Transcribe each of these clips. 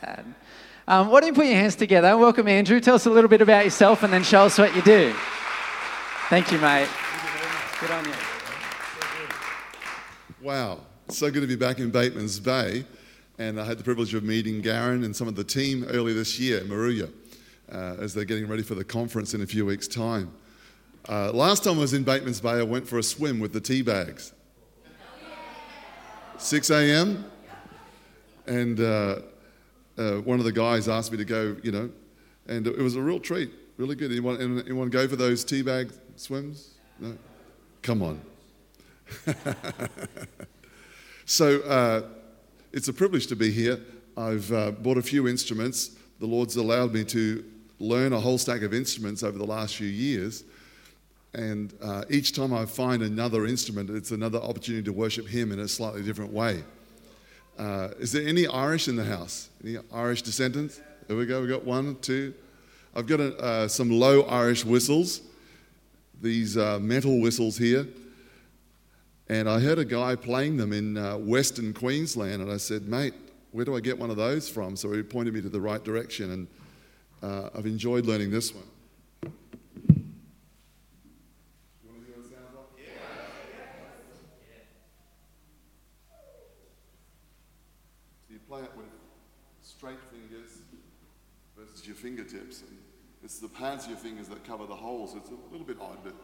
that. Um, why don't you put your hands together? Welcome, Andrew. Tell us a little bit about yourself and then show us what you do. Thank you, mate. Good on you. Wow, so good to be back in Bateman's Bay. And I had the privilege of meeting Garen and some of the team earlier this year, Maruya, uh, as they're getting ready for the conference in a few weeks' time. Uh, last time I was in Bateman's Bay, I went for a swim with the tea bags. 6 a.m. And uh, uh, one of the guys asked me to go, you know, and it was a real treat, really good. Anyone, anyone go for those tea bag swims? No? Come on. so uh, it's a privilege to be here. I've uh, bought a few instruments. The Lord's allowed me to learn a whole stack of instruments over the last few years. And uh, each time I find another instrument, it's another opportunity to worship Him in a slightly different way. Uh, is there any Irish in the house? Any Irish descendants? There we go. We've got one, two. I've got a, uh, some low Irish whistles. These uh, metal whistles here. And I heard a guy playing them in uh, Western Queensland, and I said, mate, where do I get one of those from? So he pointed me to the right direction, and uh, I've enjoyed learning this one. you play it with straight fingers versus your fingertips. And it's the pads of your fingers that cover the holes. It's a little bit odd, but.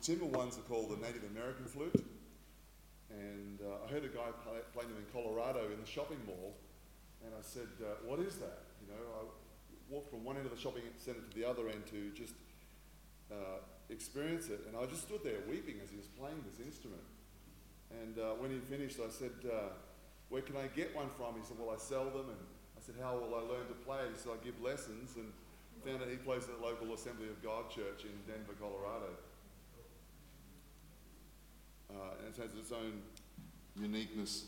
Timber ones are called the Native American flute, and uh, I heard a guy play, playing them in Colorado in the shopping mall, and I said, uh, "What is that?" You know, I walked from one end of the shopping center to the other end to just uh, experience it, and I just stood there weeping as he was playing this instrument. And uh, when he finished, I said, uh, "Where can I get one from?" He said, "Well, I sell them." And I said, "How will I learn to play?" He said, "I give lessons." And found out he plays at the local Assembly of God church in Denver, Colorado. Uh, and it has its own uniqueness.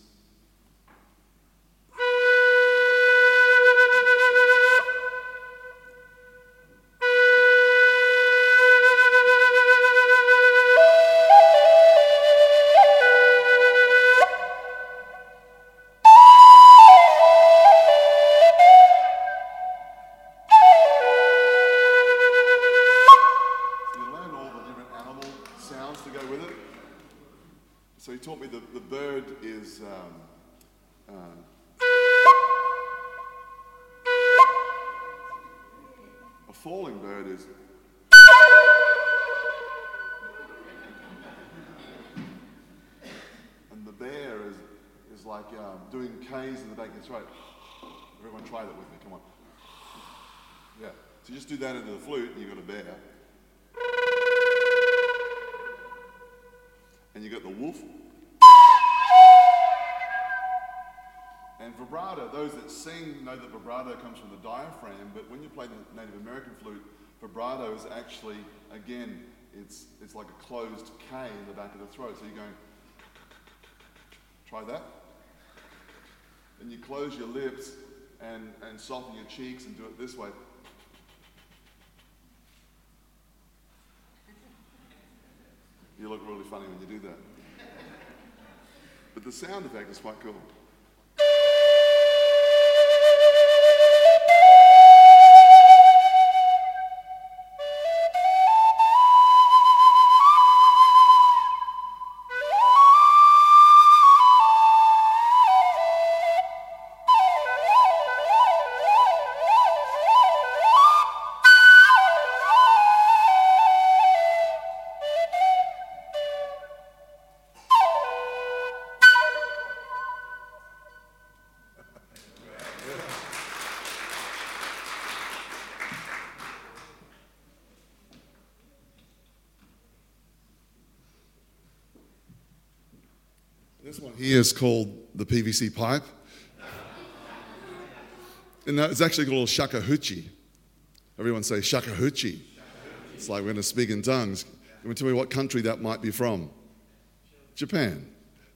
Like um, doing K's in the back of the throat. Everyone try that with me, come on. Yeah. So you just do that into the flute and you've got a bear. And you got the wolf. And vibrato, those that sing know that vibrato comes from the diaphragm, but when you play the Native American flute, vibrato is actually, again, it's, it's like a closed K in the back of the throat. So you're going, try that. And you close your lips and, and soften your cheeks and do it this way. You look really funny when you do that. But the sound effect is quite cool. Is called the PVC pipe. And it's actually called shakuhachi. Everyone say shakuhachi. It's like we're going to speak in tongues. Can you tell me what country that might be from? Japan.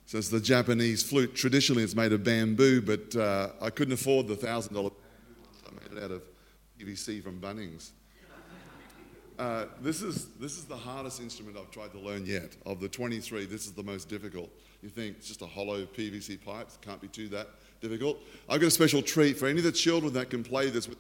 So it's the Japanese flute. Traditionally, it's made of bamboo, but uh, I couldn't afford the thousand dollar. I made it out of PVC from Bunnings. Uh, this is this is the hardest instrument I've tried to learn yet. Of the 23, this is the most difficult. You think it's just a hollow PVC pipe? Can't be too that difficult. I've got a special treat for any of the children that can play this with.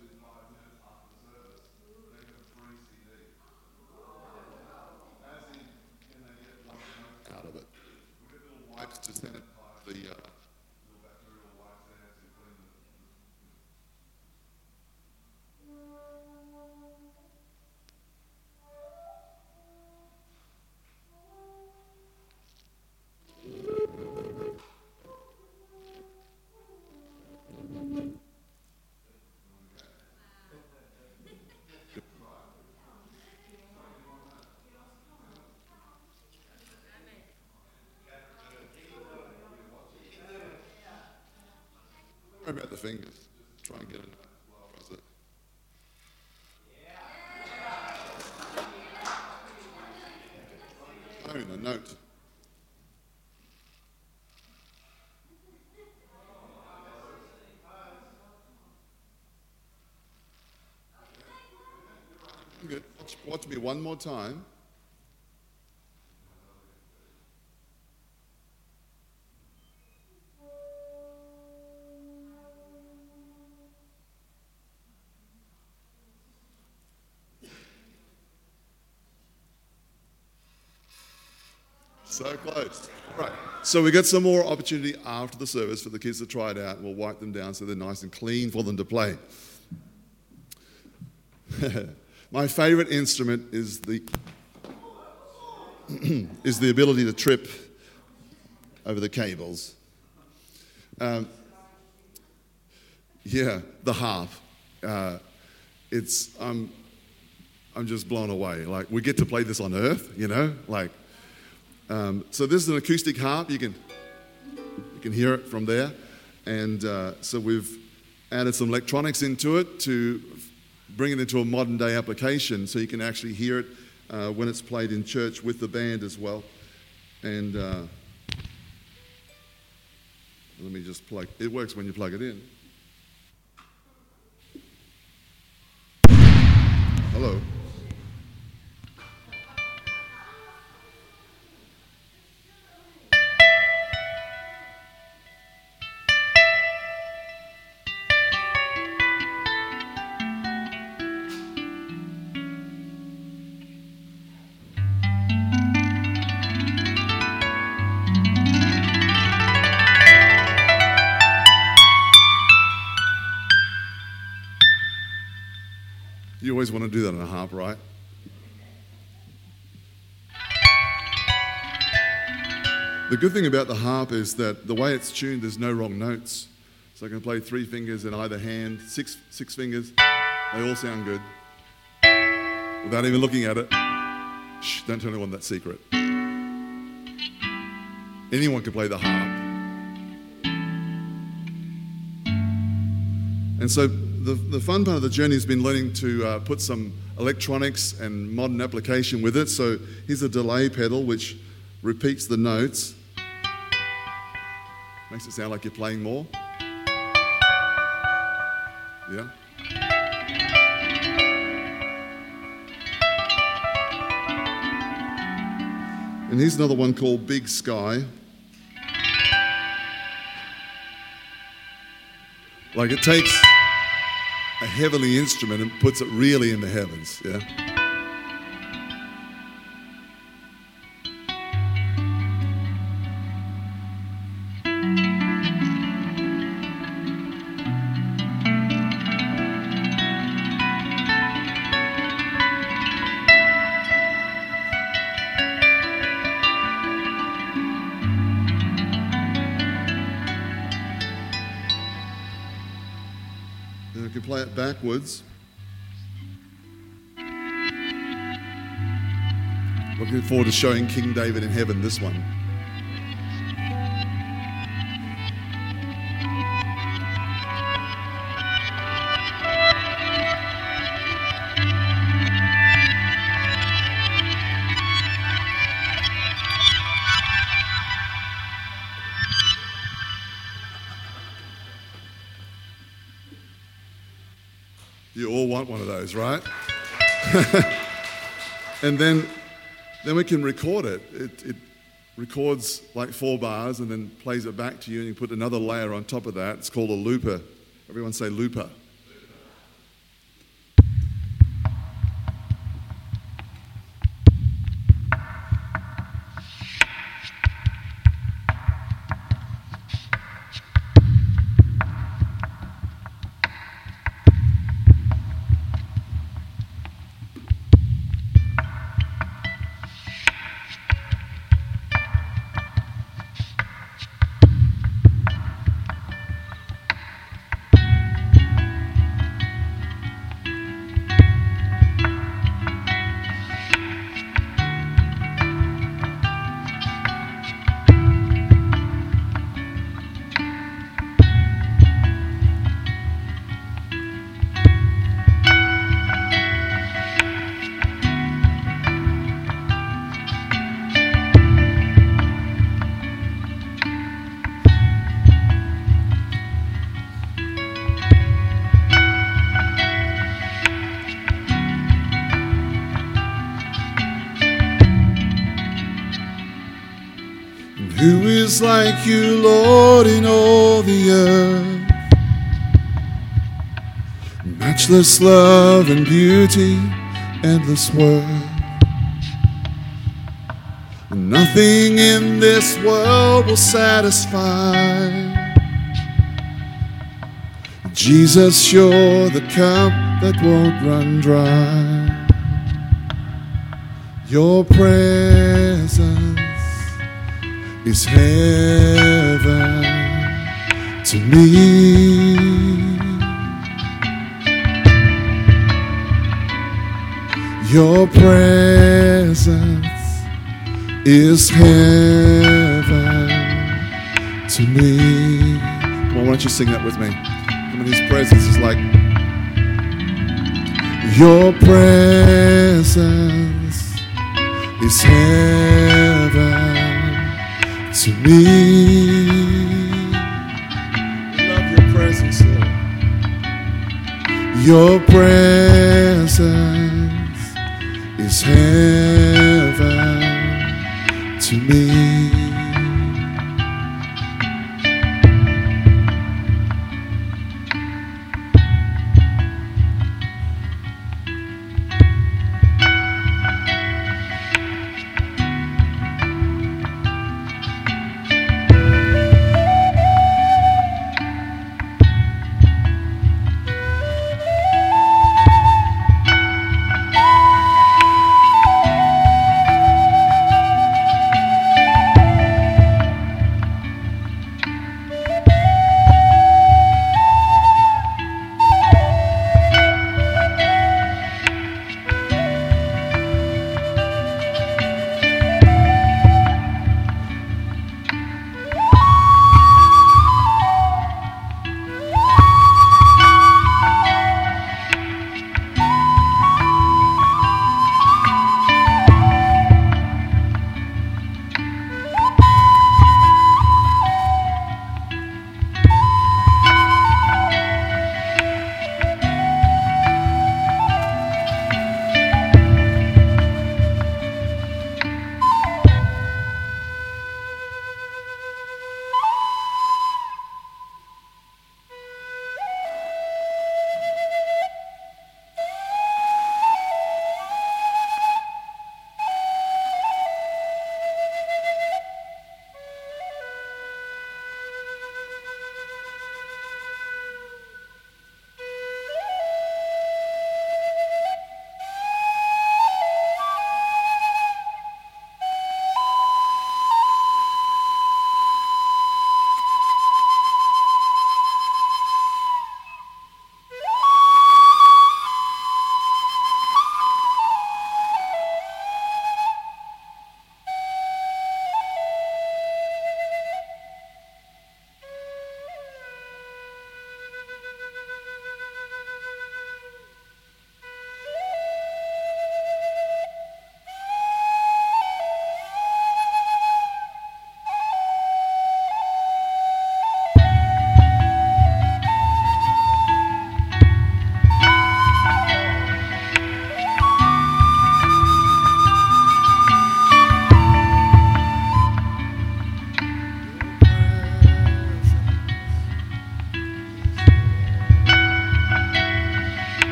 Me one more time. So close. Right. So we get some more opportunity after the service for the kids to try it out. We'll wipe them down so they're nice and clean for them to play. My favorite instrument is the is the ability to trip over the cables. Um, yeah, the harp. Uh, it's I'm I'm just blown away. Like we get to play this on Earth, you know, like um, so this is an acoustic harp. You can you can hear it from there, and uh, so we've added some electronics into it to bring it into a modern day application, so you can actually hear it uh, when it's played in church with the band as well. And uh, let me just plug. It works when you plug it in. Hello. Right? The good thing about the harp is that the way it's tuned, there's no wrong notes. So I can play three fingers in either hand, six, six fingers. They all sound good. Without even looking at it. Shh, don't tell anyone that secret. Anyone can play the harp. And so the, the fun part of the journey has been learning to uh, put some electronics and modern application with it. So here's a delay pedal which repeats the notes, makes it sound like you're playing more. Yeah. And here's another one called Big Sky. Like it takes a heavenly instrument and puts it really in the heavens, yeah? Backwards. Looking forward to showing King David in heaven this one. Right? and then, then we can record it. it. It records like four bars and then plays it back to you, and you put another layer on top of that. It's called a looper. Everyone say looper. Who is like you, Lord, in all the earth? Matchless love and beauty, endless worth. Nothing in this world will satisfy. Jesus, you're the cup that won't run dry. Your presence is heaven to me. Your presence is heaven to me. Come on, why don't you sing that with me? Come on, His presence is like your presence is heaven to me. Love your presence, Lord. Your presence is heaven to me.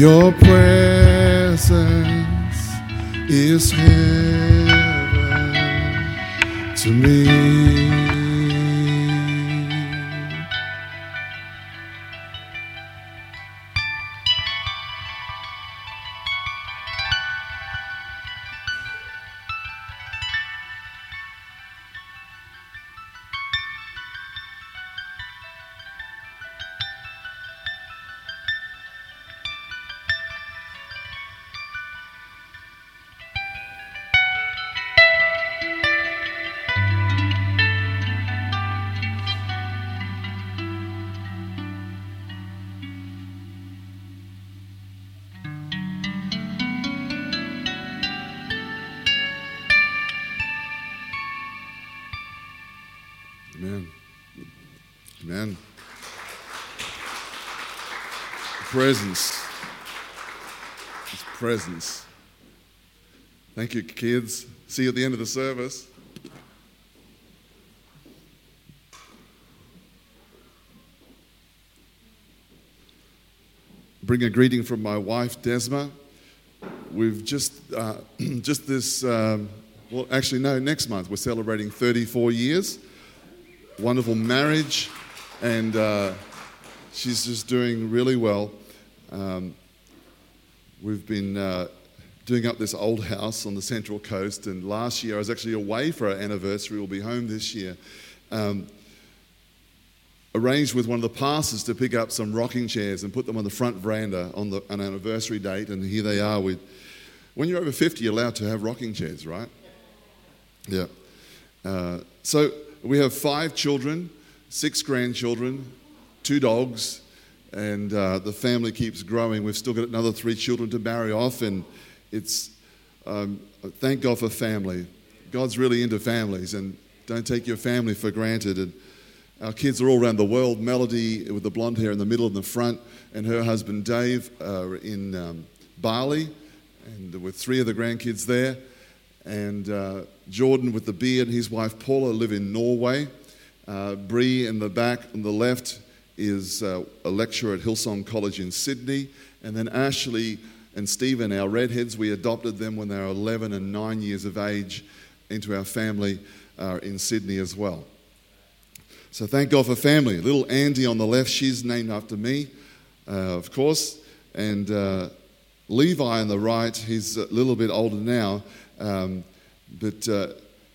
Your presence is heaven to me. Presence. His presence. Thank you, kids. See you at the end of the service. Bring a greeting from my wife, Desma. We've just, uh, just this, um, well, actually, no, next month we're celebrating 34 years wonderful marriage, and uh, she's just doing really well. Um, we've been uh, doing up this old house on the Central Coast, and last year I was actually away for our anniversary. We'll be home this year. Um, arranged with one of the pastors to pick up some rocking chairs and put them on the front veranda on the, an anniversary date, and here they are. With, when you're over 50, you're allowed to have rocking chairs, right? Yeah. Uh, so we have five children, six grandchildren, two dogs, and uh, the family keeps growing. We've still got another three children to marry off, and it's um, thank God for family. God's really into families, and don't take your family for granted. And our kids are all around the world. Melody, with the blonde hair in the middle and the front, and her husband Dave are in um, Bali, and with three of the grandkids there. And uh, Jordan with the beard, and his wife Paula live in Norway. Uh, Bree in the back on the left is uh, a lecturer at Hillsong College in Sydney. And then Ashley and Stephen, our redheads, we adopted them when they were 11 and 9 years of age into our family uh, in Sydney as well. So thank God for family. Little Andy on the left, she's named after me, uh, of course. And uh, Levi on the right, he's a little bit older now, um, but uh,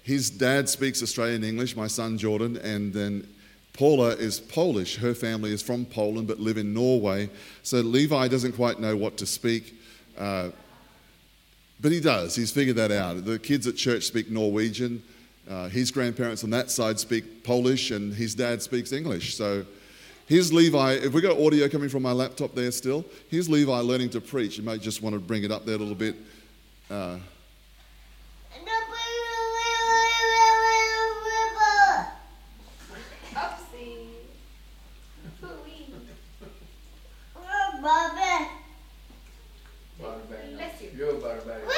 his dad speaks Australian English, my son Jordan, and then Paula is Polish. Her family is from Poland but live in Norway. So Levi doesn't quite know what to speak. Uh, but he does. He's figured that out. The kids at church speak Norwegian. Uh, his grandparents on that side speak Polish, and his dad speaks English. So here's Levi. If we got audio coming from my laptop there still, here's Levi learning to preach. You might just want to bring it up there a little bit. Uh, Bless you. You're a barbarian.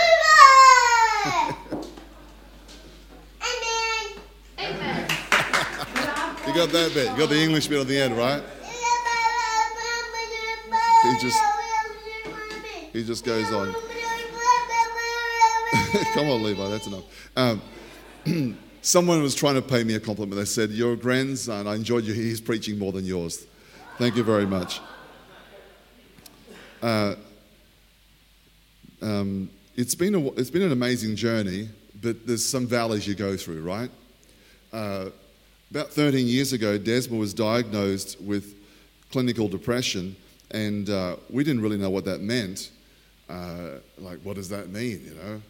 Amen. you got that bit. You got the English bit on the end, right? He just he just goes on. Come on, Levi, that's enough. Um, someone was trying to pay me a compliment. They said, Your grandson, I enjoyed you. He's preaching more than yours. Thank you very much. Uh, um, it's, been a, it's been an amazing journey, but there's some valleys you go through, right? Uh, about 13 years ago, Desma was diagnosed with clinical depression, and uh, we didn't really know what that meant. Uh, like, what does that mean, you know?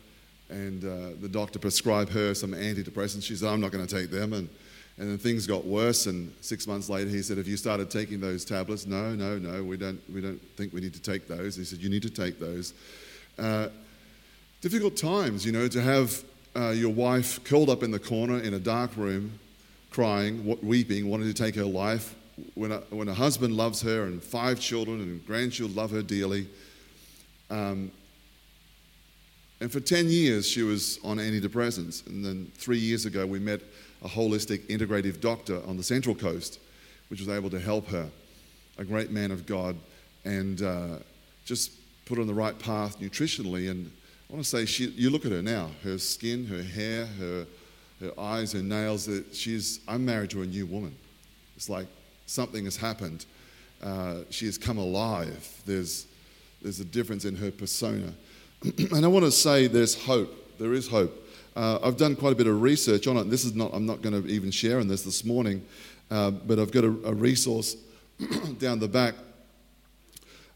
And uh, the doctor prescribed her some antidepressants. She said, I'm not going to take them. And, and then things got worse. And six months later, he said, Have you started taking those tablets? No, no, no, we don't, we don't think we need to take those. He said, You need to take those. Uh, difficult times, you know, to have uh, your wife curled up in the corner in a dark room, crying, weeping, wanting to take her life. When a, when a husband loves her and five children and grandchildren love her dearly. Um, and for 10 years, she was on antidepressants. And then three years ago, we met a holistic integrative doctor on the Central Coast, which was able to help her. A great man of God. And uh, just put her on the right path nutritionally. And I want to say, she, you look at her now, her skin, her hair, her, her eyes, her nails. She's, I'm married to a new woman. It's like something has happened. Uh, she has come alive. There's, there's a difference in her persona. and I want to say there's hope. There is hope. Uh, I've done quite a bit of research on it. This is not, I'm not going to even share on this this morning, uh, but I've got a, a resource down the back.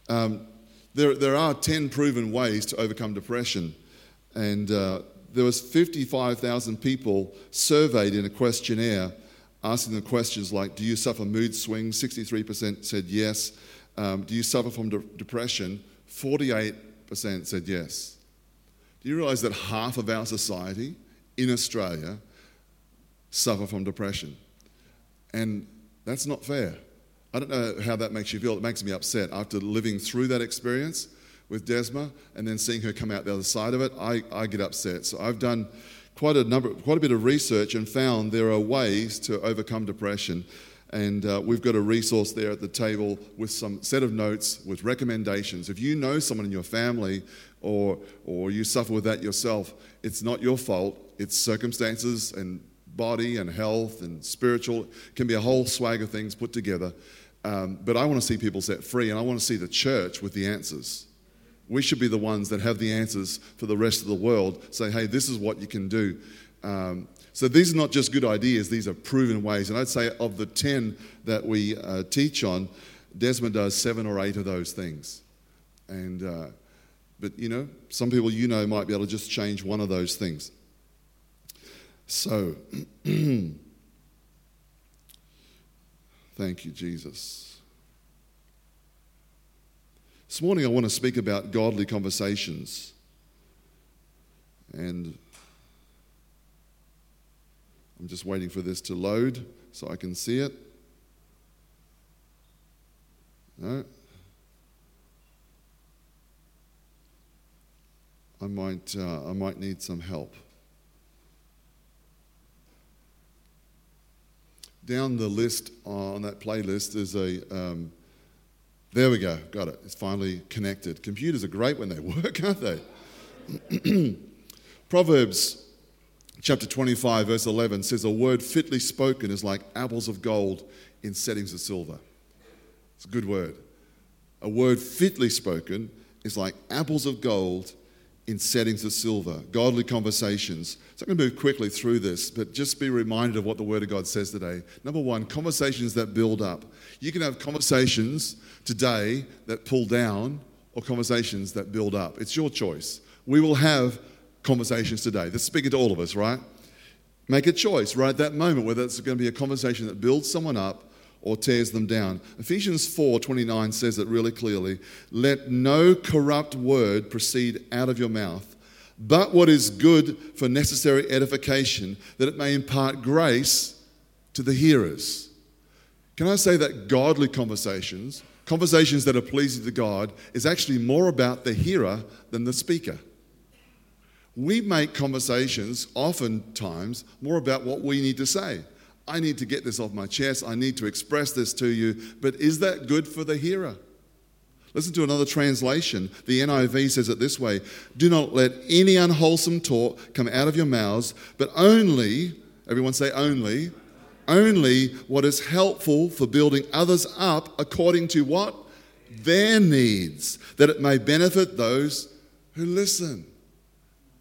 Um, there, there are 10 proven ways to overcome depression. And uh, there was 55,000 people surveyed in a questionnaire asking them questions like, do you suffer mood swings? 63% said yes. Um, do you suffer from de- depression? 48% said yes. Do you realize that half of our society in Australia suffer from depression? And that's not fair. I don't know how that makes you feel. It makes me upset. After living through that experience with Desma and then seeing her come out the other side of it, I, I get upset. So I've done quite a number, quite a bit of research and found there are ways to overcome depression. And uh, we've got a resource there at the table with some set of notes with recommendations. If you know someone in your family or, or you suffer with that yourself, it's not your fault. It's circumstances and body and health and spiritual. It can be a whole swag of things put together. Um, but I want to see people set free, and I want to see the church with the answers. We should be the ones that have the answers for the rest of the world. Say, hey, this is what you can do. Um, so these are not just good ideas, these are proven ways. And I'd say of the 10 that we uh, teach on, Desma does seven or eight of those things. And, uh, but you know, some people you know might be able to just change one of those things. So, Thank you, Jesus. This morning I want to speak about godly conversations. And I'm just waiting for this to load so I can see it. No. I might, uh, I might need some help. down the list on that playlist is a. Um, there we go, got it. It's finally connected. Computers are great when they work, aren't they? Proverbs chapter 25, verse 11 says, A word fitly spoken is like apples of gold in settings of silver. It's a good word. A word fitly spoken is like apples of gold in settings of silver, godly conversations. So I'm going to move quickly through this, but just be reminded of what the Word of God says today. Number one, conversations that build up. You can have conversations today that pull down or conversations that build up. It's your choice. We will have conversations today. That's speaking to all of us, right? Make a choice right at that moment whether it's going to be a conversation that builds someone up or tears them down. Ephesians 4:29 says it really clearly, "Let no corrupt word proceed out of your mouth, but what is good for necessary edification, that it may impart grace to the hearers." Can I say that godly conversations, conversations that are pleasing to God, is actually more about the hearer than the speaker? We make conversations oftentimes more about what we need to say. I need to get this off my chest. I need to express this to you. But is that good for the hearer? Listen to another translation. The NIV says it this way Do not let any unwholesome talk come out of your mouths, but only, everyone say only, only what is helpful for building others up according to what? Their needs, that it may benefit those who listen.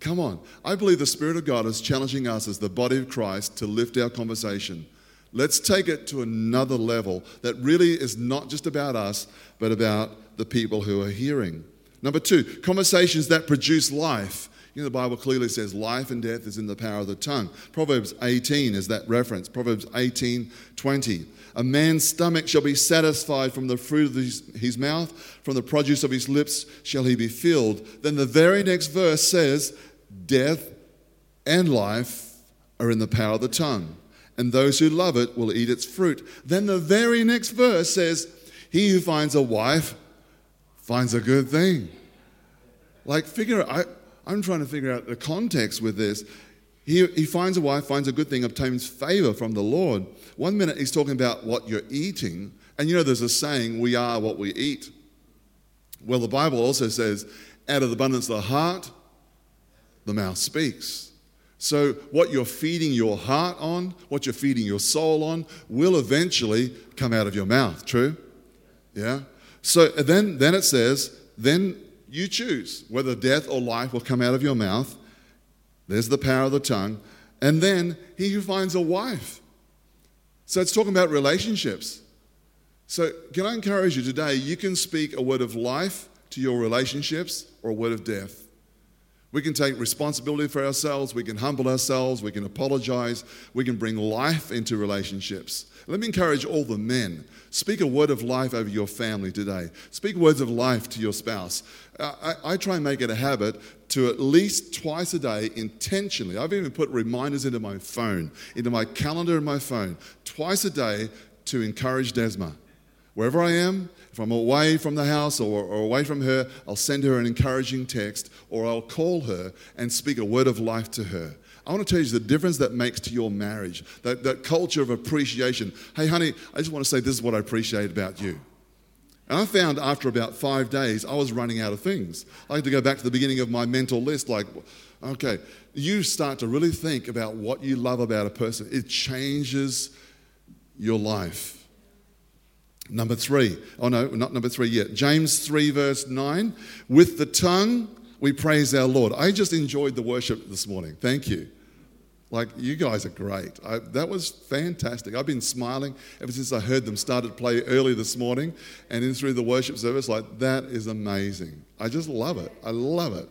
Come on. I believe the Spirit of God is challenging us as the body of Christ to lift our conversation. Let's take it to another level that really is not just about us, but about the people who are hearing. Number two, conversations that produce life. You know, the Bible clearly says life and death is in the power of the tongue. Proverbs 18 is that reference. Proverbs 18 20. A man's stomach shall be satisfied from the fruit of his, his mouth, from the produce of his lips shall he be filled. Then the very next verse says, Death and life are in the power of the tongue, and those who love it will eat its fruit. Then the very next verse says, He who finds a wife finds a good thing. Like, figure I, I'm trying to figure out the context with this. He, he finds a wife, finds a good thing, obtains favor from the Lord. One minute he's talking about what you're eating, and you know there's a saying, we are what we eat. Well, the Bible also says, out of the abundance of the heart, the mouth speaks. So, what you're feeding your heart on, what you're feeding your soul on, will eventually come out of your mouth. True? Yeah? So uh, then, then it says, then you choose whether death or life will come out of your mouth. There's the power of the tongue. And then he who finds a wife. So it's talking about relationships. So, can I encourage you today? You can speak a word of life to your relationships or a word of death. We can take responsibility for ourselves, we can humble ourselves, we can apologize, we can bring life into relationships. Let me encourage all the men. Speak a word of life over your family today. Speak words of life to your spouse. I, I try and make it a habit to at least twice a day intentionally. I've even put reminders into my phone, into my calendar in my phone, twice a day to encourage Desma. Wherever I am, if I'm away from the house or, or, away from her, I'll send her an encouraging text or I'll call her and speak a word of life to her. I want to tell you the difference that makes to your marriage, that, that culture of appreciation. Hey, honey, I just want to say this is what I appreciate about you. And I found after about five days, I was running out of things. I had to go back to the beginning of my mental list like, okay, you start to really think about what you love about a person. It changes your life. Number three. Oh, no, not number three yet. James 3, verse 9. With the tongue, we praise our Lord. I just enjoyed the worship this morning. Thank you. Like, you guys are great. I, that was fantastic. I've been smiling ever since I heard them started play early this morning and in through the worship service. Like, that is amazing. I just love it. I love it.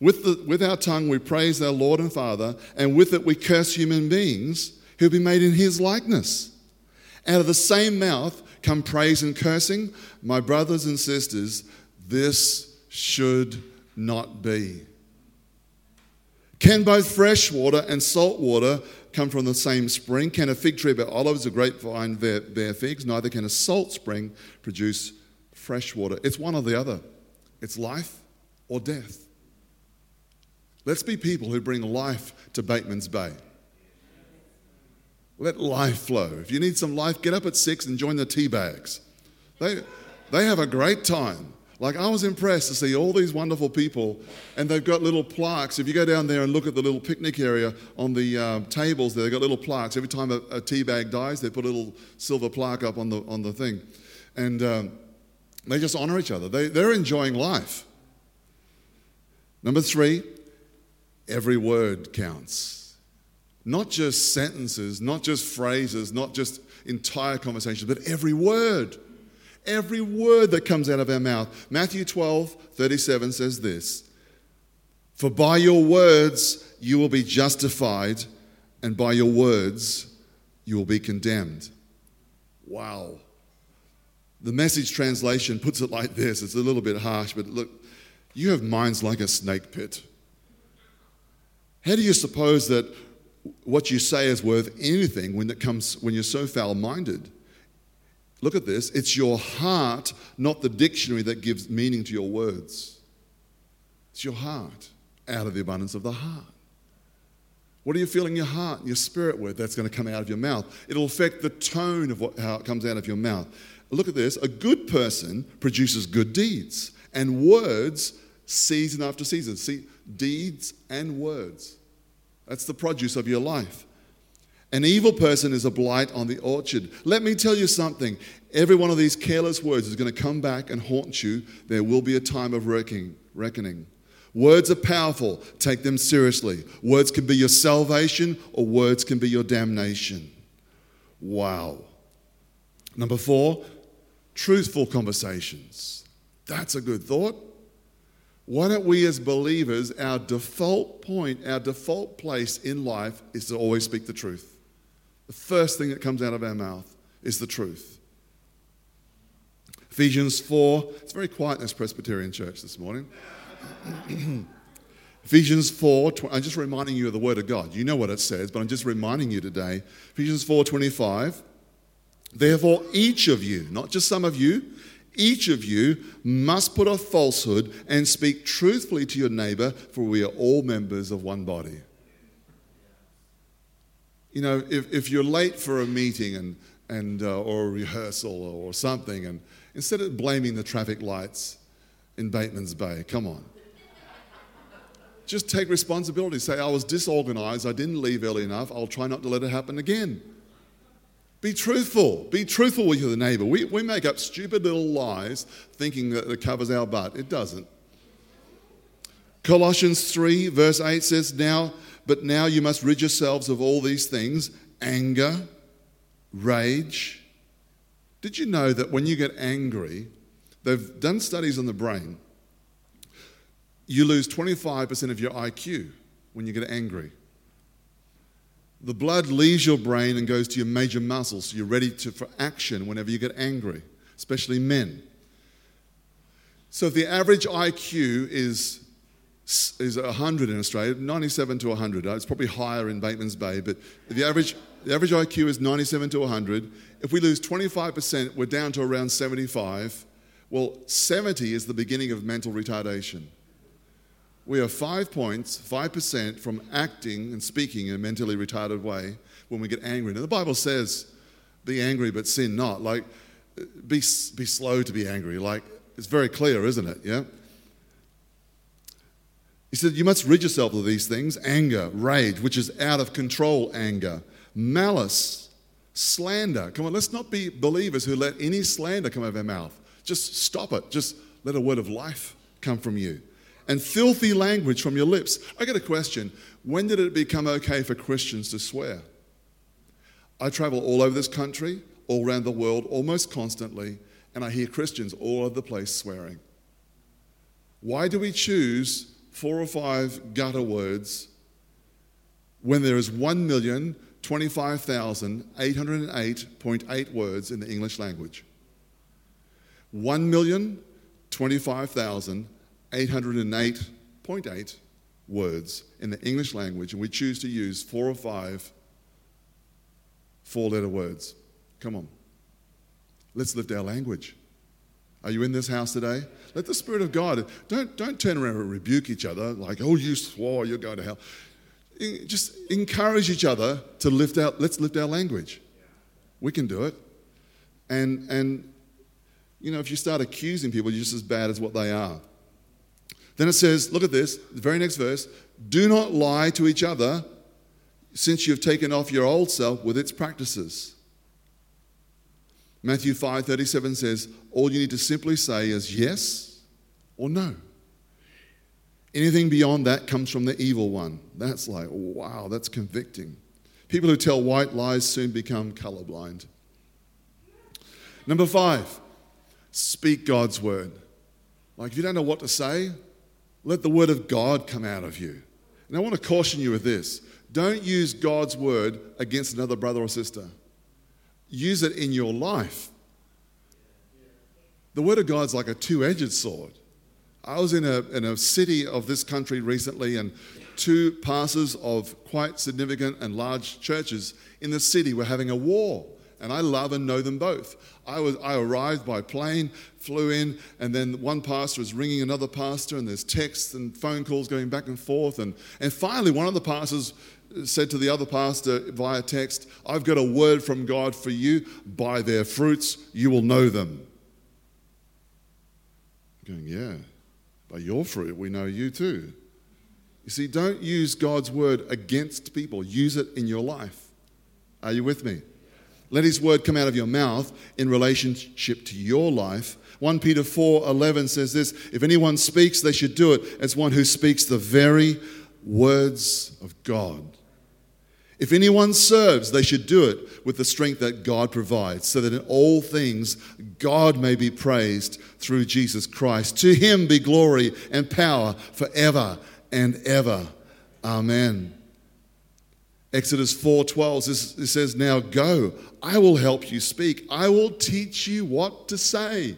With, the, with our tongue, we praise our Lord and Father, and with it, we curse human beings who be made in His likeness. Out of the same mouth come praise and cursing. My brothers and sisters, this should not be. Can both fresh water and salt water come from the same spring? Can a fig tree bear olives, a grapevine bear, bear figs? Neither can a salt spring produce fresh water. It's one or the other. It's life or death. Let's be people who bring life to Bateman's Bay. Let life flow. If you need some life, get up at six and join the tea bags. They, they have a great time. Like, I was impressed to see all these wonderful people, and they've got little plaques. If you go down there and look at the little picnic area on the uh, tables, there, they've got little plaques. Every time a, a, tea bag dies, they put a little silver plaque up on the, on the thing. And um, they just honor each other. They, they're enjoying life. Number three, every word counts. Not just sentences, not just phrases, not just entire conversations, but every word. Every word that comes out of our mouth. Matthew 12, 37 says this For by your words you will be justified, and by your words you will be condemned. Wow. The message translation puts it like this it's a little bit harsh, but look, you have minds like a snake pit. How do you suppose that what you say is worth anything when it comes when you're so foul-minded. Look at this. It's your heart, not the dictionary, that gives meaning to your words. It's your heart, out of the abundance of the heart. What are you filling your heart and your spirit with that's going to come out of your mouth? It'll affect the tone of what, how it comes out of your mouth. Look at this. A good person produces good deeds, and words season after season. See, deeds and words. That's the produce of your life. An evil person is a blight on the orchard. Let me tell you something. Every one of these careless words is going to come back and haunt you. There will be a time of reckoning. Words are powerful. Take them seriously. Words can be your salvation or words can be your damnation. Wow. Number four, truthful conversations. That's a good thought. Why don't we as believers, our default point, our default place in life is to always speak the truth? The first thing that comes out of our mouth is the truth. Ephesians 4, it's very quiet in this Presbyterian church this morning. Ephesians 4, I'm just reminding you of the Word of God. You know what it says, but I'm just reminding you today. Ephesians 4 25. Therefore, each of you, not just some of you, each of you must put off falsehood and speak truthfully to your neighbor, for we are all members of one body. You know, if, if you're late for a meeting and, and, uh, or a rehearsal or something, and instead of blaming the traffic lights, in Bateman's Bay. Come on. Just take responsibility. Say, I was disorganized. I didn't leave early enough. I'll try not to let it happen again. Be truthful. Be truthful with your neighbor. We, we make up stupid little lies thinking that it covers our butt. It doesn't. Colossians 3, verse 8 says, Now, but now you must rid yourselves of all these things anger, rage. Did you know that when you get angry, they've done studies on the brain, you lose 25% of your IQ when you get angry. The blood leaves your brain and goes to your major muscles, so you're ready to, for action whenever you get angry, especially men. So if the average IQ is is 100 in Australia, 97 to 100. Uh, it's probably higher in Bateman's Bay, but the average, the average IQ is 97 to 100. If we lose 25%, we're down to around 75. Well, 70 is the beginning of mental retardation. We are five points, 5% from acting and speaking in a mentally retarded way when we get angry. Now, the Bible says, be angry but sin not. Like, be, be slow to be angry. Like, it's very clear, isn't it? Yeah? He said, You must rid yourself of these things anger, rage, which is out of control anger, malice, slander. Come on, let's not be believers who let any slander come out of our mouth. Just stop it. Just let a word of life come from you. And filthy language from your lips. I got a question. When did it become okay for Christians to swear? I travel all over this country, all around the world, almost constantly, and I hear Christians all over the place swearing. Why do we choose four or five gutter words when there is 1,025,808.8 words in the English language. 1,025,808.8 words in the English language, and we choose to use four or five four letter words. Come on. Let's lift our language. Are you in this house today? Let the Spirit of God, don't, don't turn around and rebuke each other like, oh, you swore, you're going to hell. Just encourage each other to lift out, let's lift our language. We can do it. And, and, you know, if you start accusing people, you're just as bad as what they are. Then it says, look at this, the very next verse do not lie to each other since you've taken off your old self with its practices. Matthew 5:37 says, all you need to simply say is yes or no. Anything beyond that comes from the evil one. That's like, wow, that's convicting. People who tell white lies soon become colorblind. Number five, speak God's word. Like, if you don't know what to say, let the word of God come out of you. And I want to caution you with this don't use God's word against another brother or sister use it in your life. The Word of God's like a two edged sword. I was in a, in a city of this country recently, and two pastors of quite significant and large churches in the city were having a war. And I love and know them both. I, was, I arrived by plane, flew in, and then one pastor is ringing another pastor, and there's texts and phone calls going back and forth. And, and finally, one of the pastors said to the other pastor via text, I've got a word from God for you. By their fruits, you will know them. I'm going, yeah, by your fruit, we know you too. You see, don't use God's word against people, use it in your life. Are you with me? Let his word come out of your mouth in relationship to your life. 1 Peter 4 11 says this If anyone speaks, they should do it as one who speaks the very words of God. If anyone serves, they should do it with the strength that God provides, so that in all things God may be praised through Jesus Christ. To him be glory and power forever and ever. Amen. Exodus 4:12 it says, "Now go, I will help you speak. I will teach you what to say."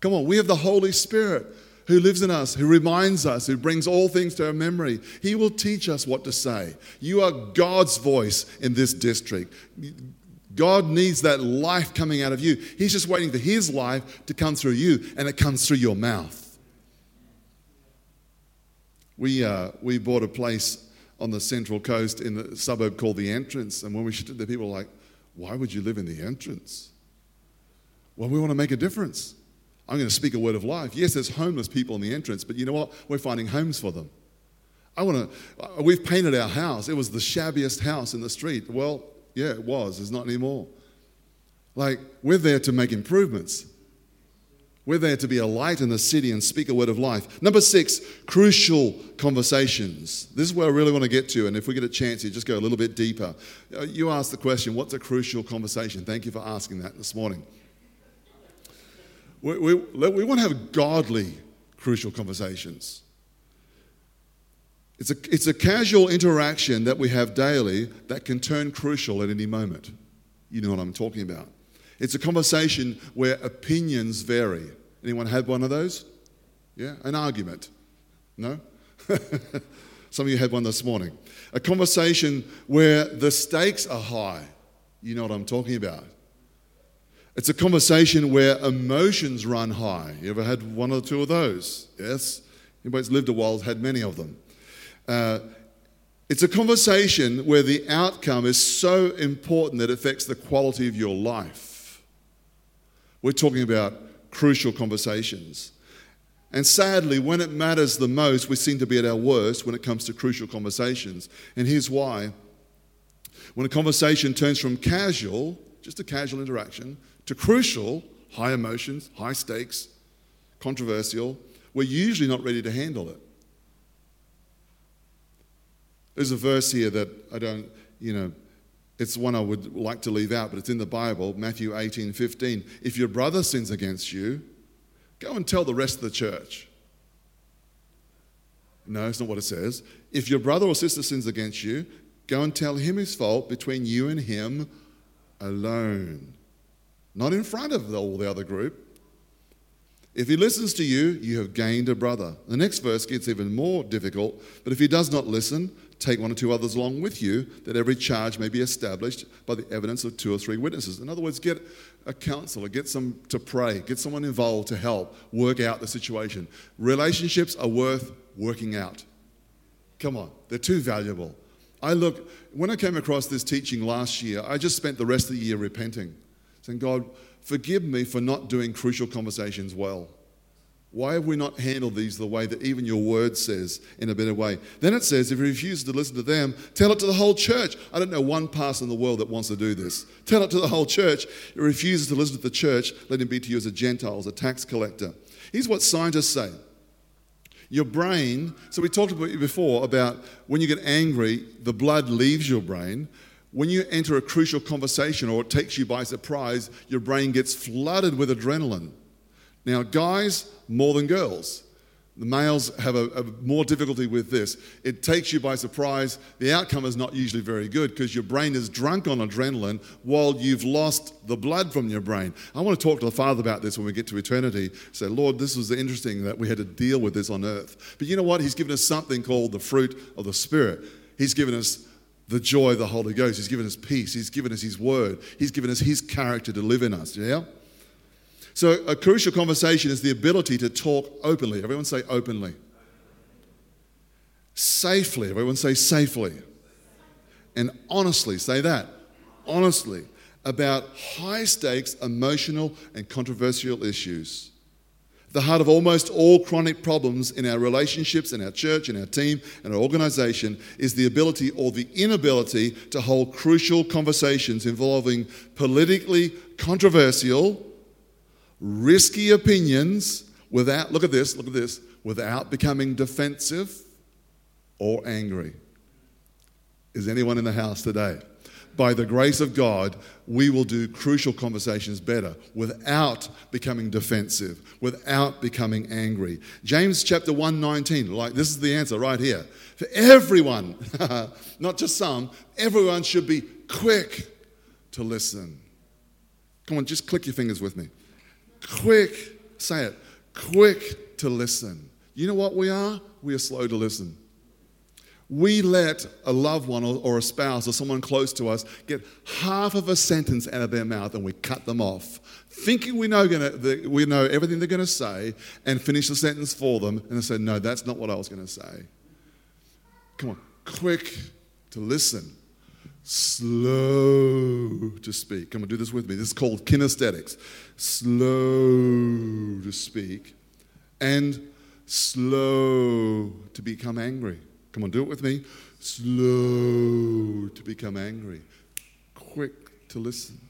Come on, we have the Holy Spirit who lives in us, who reminds us, who brings all things to our memory. He will teach us what to say. You are God's voice in this district. God needs that life coming out of you. He's just waiting for His life to come through you, and it comes through your mouth. We, uh, we bought a place on the central coast in the suburb called The Entrance, and when we stood there, people were like, Why would you live in the entrance? Well, we want to make a difference. I'm going to speak a word of life. Yes, there's homeless people in the entrance, but you know what? We're finding homes for them. I want to, uh, we've painted our house. It was the shabbiest house in the street. Well, yeah, it was. It's not anymore. Like, we're there to make improvements. We're there to be a light in the city and speak a word of life. Number six, crucial conversations. This is where I really want to get to, and if we get a chance here, just go a little bit deeper. Uh, You asked the question, what's a crucial conversation? Thank you for asking that this morning. We, we, we want to have godly crucial conversations. It's a, it's a casual interaction that we have daily that can turn crucial at any moment. You know what I'm talking about. It's a conversation where opinions vary. Anyone had one of those? Yeah? An argument? No? Some of you had one this morning. A conversation where the stakes are high. You know what I'm talking about. It's a conversation where emotions run high. You ever had one or two of those? Yes? Anybody who's lived a while had many of them. Uh, it's a conversation where the outcome is so important that it affects the quality of your life. We're talking about crucial conversations. And sadly, when it matters the most, we seem to be at our worst when it comes to crucial conversations. And here's why. When a conversation turns from casual, just a casual interaction, to crucial, high emotions, high stakes, controversial, we're usually not ready to handle it. There's a verse here that I don't, you know, it's one I would like to leave out, but it's in the Bible, Matthew 18 15. If your brother sins against you, go and tell the rest of the church. No, it's not what it says. If your brother or sister sins against you, go and tell him his fault between you and him alone, not in front of all the other group. If he listens to you, you have gained a brother. The next verse gets even more difficult. But if he does not listen, take one or two others along with you, that every charge may be established by the evidence of two or three witnesses. In other words, get a counselor, get some to pray, get someone involved to help work out the situation. Relationships are worth working out. Come on, they're too valuable. I look, when I came across this teaching last year, I just spent the rest of the year repenting, saying, God, forgive me for not doing crucial conversations well. Why have we not handled these the way that even your word says in a better way? Then it says, if you refuse to listen to them, tell it to the whole church. I don't know one pastor in the world that wants to do this. Tell it to the whole church. If he refuses to listen to the church, let him be to you as a Gentile, as a tax collector. Here's what scientists say. Your brain, so we talked about you before about when you get angry, the blood leaves your brain. When you enter a crucial conversation or it takes you by surprise, your brain gets flooded with adrenaline. Now, guys, more than girls. The males have a, a, more difficulty with this. It takes you by surprise. The outcome is not usually very good because your brain is drunk on adrenaline while you've lost the blood from your brain. I want to talk to the Father about this when we get to eternity. Say, Lord, this was interesting that we had to deal with this on earth. But you know what? He's given us something called the fruit of the Spirit. He's given us the joy of the Holy Ghost. He's given us peace. He's given us His Word. He's given us His character to live in us. Yeah? So, a crucial conversation is the ability to talk openly. Everyone say openly. Safely. Everyone say safely. And honestly, say that. Honestly. About high stakes, emotional, and controversial issues. The heart of almost all chronic problems in our relationships, in our church, in our team, and our organization is the ability or the inability to hold crucial conversations involving politically controversial, risky opinions without, look at this, look at this, without becoming defensive or angry. Is anyone in the house today? By the grace of God, we will do crucial conversations better without becoming defensive, without becoming angry. James chapter 1:19, like this is the answer right here. For everyone, not just some, everyone should be quick to listen. Come on, just click your fingers with me quick, say it, quick to listen. You know what we are? We are slow to listen. We let a loved one or, a spouse or someone close to us get half of a sentence out of their mouth and we cut them off, thinking we know, gonna, we know everything they're going to say and finish the sentence for them. And they say, No, that's not what I was going to say. Come on, quick to listen. Slow to speak. Come on, do this with me. This is called kinesthetics. Slow to speak and slow to become angry. Come on, do it with me. Slow to become angry, quick to listen.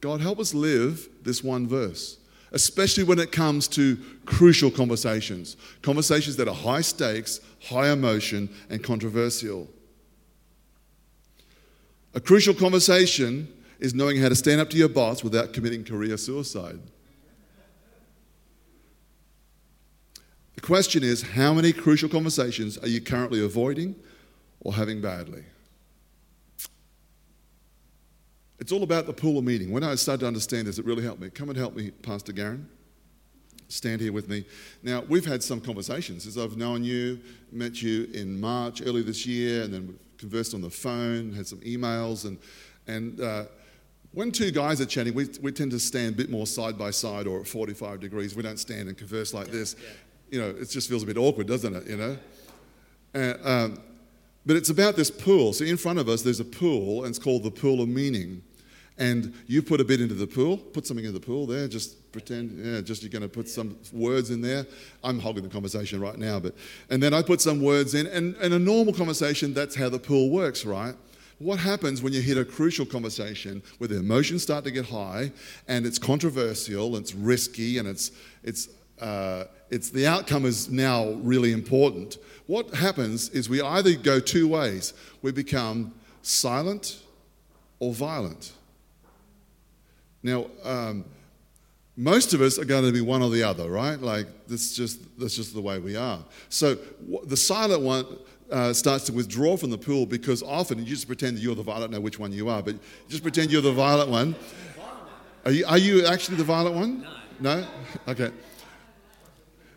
God, help us live this one verse, especially when it comes to crucial conversations, conversations that are high stakes, high emotion, and controversial. A crucial conversation is knowing how to stand up to your boss without committing career suicide. The question is how many crucial conversations are you currently avoiding or having badly? It's all about the pool of meaning. When I started to understand this, it really helped me. Come and help me, Pastor Garen. Stand here with me. Now, we've had some conversations as I've known you, met you in March, early this year, and then we've conversed on the phone, had some emails, and, and uh, when two guys are chatting, we, we tend to stand a bit more side by side or at 45 degrees. We don't stand and converse like this. You know, it just feels a bit awkward, doesn't it? You know? Uh, um, but it's about this pool. So in front of us, there's a pool, and it's called the pool of meaning. And you put a bit into the pool, put something in the pool there, just pretend, yeah, just you're going to put some words in there. I'm hogging the conversation right now, but, and then I put some words in, and in a normal conversation, that's how the pool works, right? What happens when you hit a crucial conversation where the emotions start to get high and it's controversial, it's risky, and it's, it's, uh, it's the outcome is now really important? What happens is we either go two ways. We become silent or violent. Now, um, most of us are going to be one or the other, right? Like that's just that's just the way we are. So the silent one uh, starts to withdraw from the pool because often you just pretend that you're the don't know which one you are, but just pretend you're the violent one. Are you, are you actually the violent one? No. No. Okay.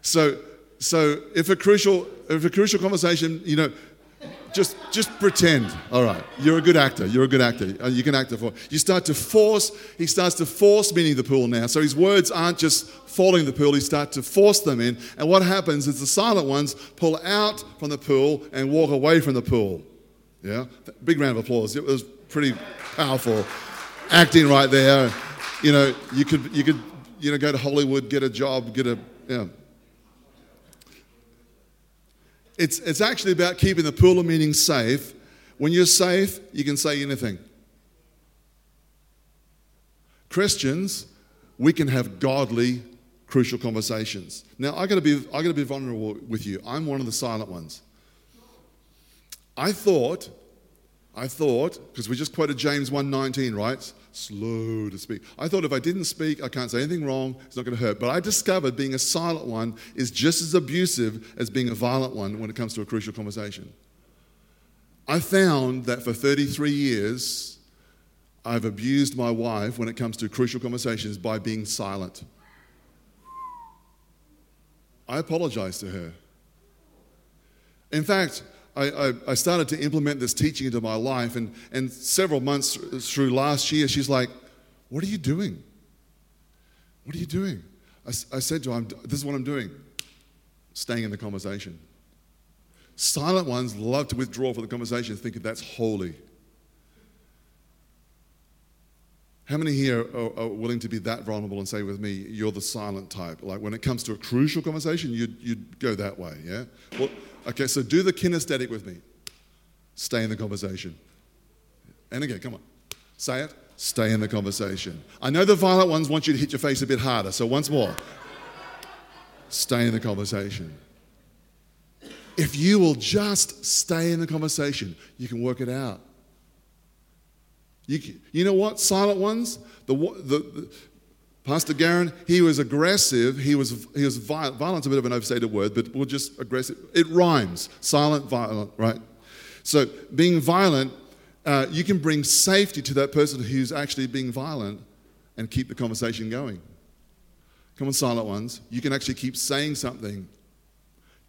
So so if a crucial if a crucial conversation, you know, just, just pretend. All right, you're a good actor. You're a good actor. Uh, you can act for. You start to force. He starts to force meaning the pool now. So his words aren't just falling in the pool. He starts to force them in. And what happens is the silent ones pull out from the pool and walk away from the pool. Yeah, big round of applause. It was pretty powerful acting right there. You know, you could you could you know go to Hollywood, get a job, get a yeah. It's, it's actually about keeping the pool of meaning safe. When you're safe, you can say anything. Christians, we can have godly, crucial conversations. Now, I gotta be, I gotta be vulnerable with you. I'm one of the silent ones. I thought, I thought, because we just quoted James 1:19, right? Slow to speak. I thought if I didn't speak, I can't say anything wrong, it's not going to hurt. But I discovered being a silent one is just as abusive as being a violent one when it comes to a crucial conversation. I found that for 33 years, I've abused my wife when it comes to crucial conversations by being silent. I apologize to her. In fact, I, I, I, started to implement this teaching into my life, and, and several months through last year, she's like, What are you doing? What are you doing? I, I said to her, This is what I'm doing staying in the conversation. Silent ones love to withdraw from the conversation, thinking that's holy. How many here are, are, willing to be that vulnerable and say with me, you're the silent type? Like when it comes to a crucial conversation, you'd, you'd go that way, yeah? Well, Okay, so do the kinesthetic with me. Stay in the conversation. And again, come on. Say it. Stay in the conversation. I know the violent ones want you to hit your face a bit harder, so once more. Stay in the conversation. If you will just stay in the conversation, you can work it out. You, you know what, silent ones? The, the, Pastor Garen, he was aggressive. He was, he was violent. Violent's a bit of an overstated word, but we'll just aggressive. It rhymes. Silent, violent, right? So being violent, uh, you can bring safety to that person who's actually being violent and keep the conversation going. Come on, silent ones. You can actually keep saying something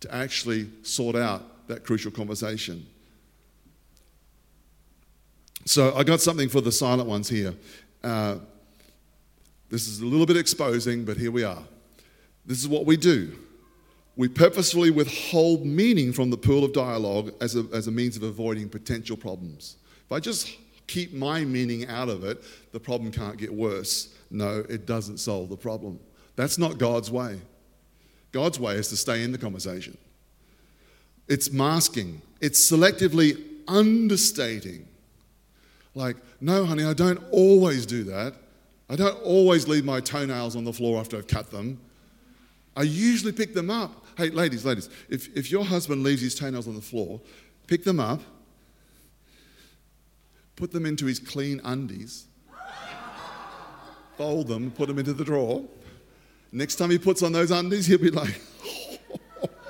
to actually sort out that crucial conversation. So I got something for the silent ones here. Uh, this is a little bit exposing, but here we are. This is what we do. We purposefully withhold meaning from the pool of dialogue as a, as a means of avoiding potential problems. If I just keep my meaning out of it, the problem can't get worse. No, it doesn't solve the problem. That's not God's way. God's way is to stay in the conversation. It's masking, it's selectively understating. Like, no, honey, I don't always do that. I don't always leave my toenails on the floor after I've cut them. I usually pick them up. Hey, ladies, ladies, if, if your husband leaves his toenails on the floor, pick them up, put them into his clean undies, fold them, put them into the drawer. Next time he puts on those undies, he'll be like,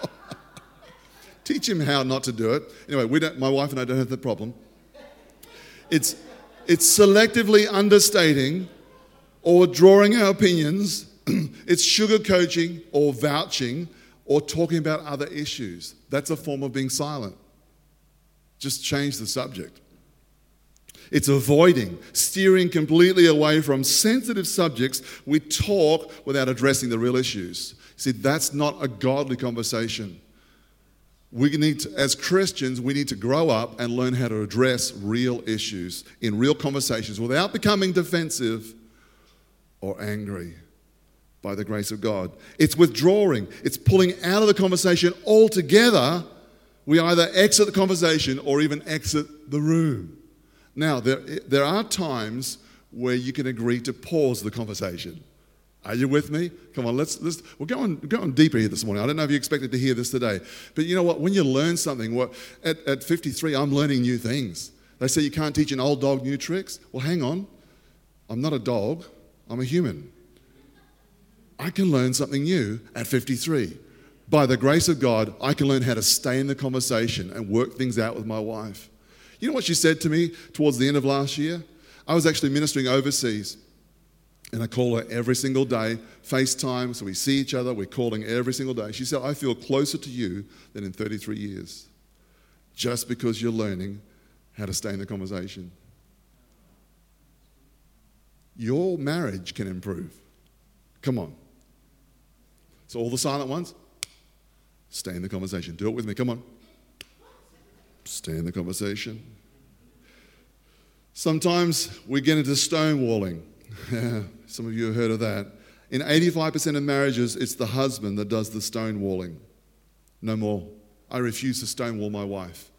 teach him how not to do it. Anyway, we don't, my wife and I don't have that problem. It's, it's selectively understating or drawing our opinions. it's sugarcoating or vouching or talking about other issues. That's a form of being silent. Just change the subject. It's avoiding, steering completely away from sensitive subjects. We talk without addressing the real issues. See, that's not a godly conversation. We need to, as Christians, we need to grow up and learn how to address real issues in real conversations without becoming defensive or angry by the grace of God. It's withdrawing, it's pulling out of the conversation altogether. We either exit the conversation or even exit the room. Now, there, there are times where you can agree to pause the conversation. Are you with me? Come on, let's, let's we're going, going deeper here this morning. I don't know if you expected to hear this today. But you know what? When you learn something, what, at, at 53, I'm learning new things. They say you can't teach an old dog new tricks. Well, hang on. I'm not a dog, I'm a human. I can learn something new at 53. By the grace of God, I can learn how to stay in the conversation and work things out with my wife. You know what she said to me towards the end of last year? I was actually ministering overseas. And I call her every single day, FaceTime, so we see each other, we're calling every single day. She said, I feel closer to you than in 33 years, just because you're learning how to stay in the conversation. Your marriage can improve. Come on. So, all the silent ones, stay in the conversation. Do it with me. Come on. Stay in the conversation. Sometimes we get into stonewalling. Some of you have heard of that. In 85% of marriages, it's the husband that does the stonewalling. No more. I refuse to stonewall my wife.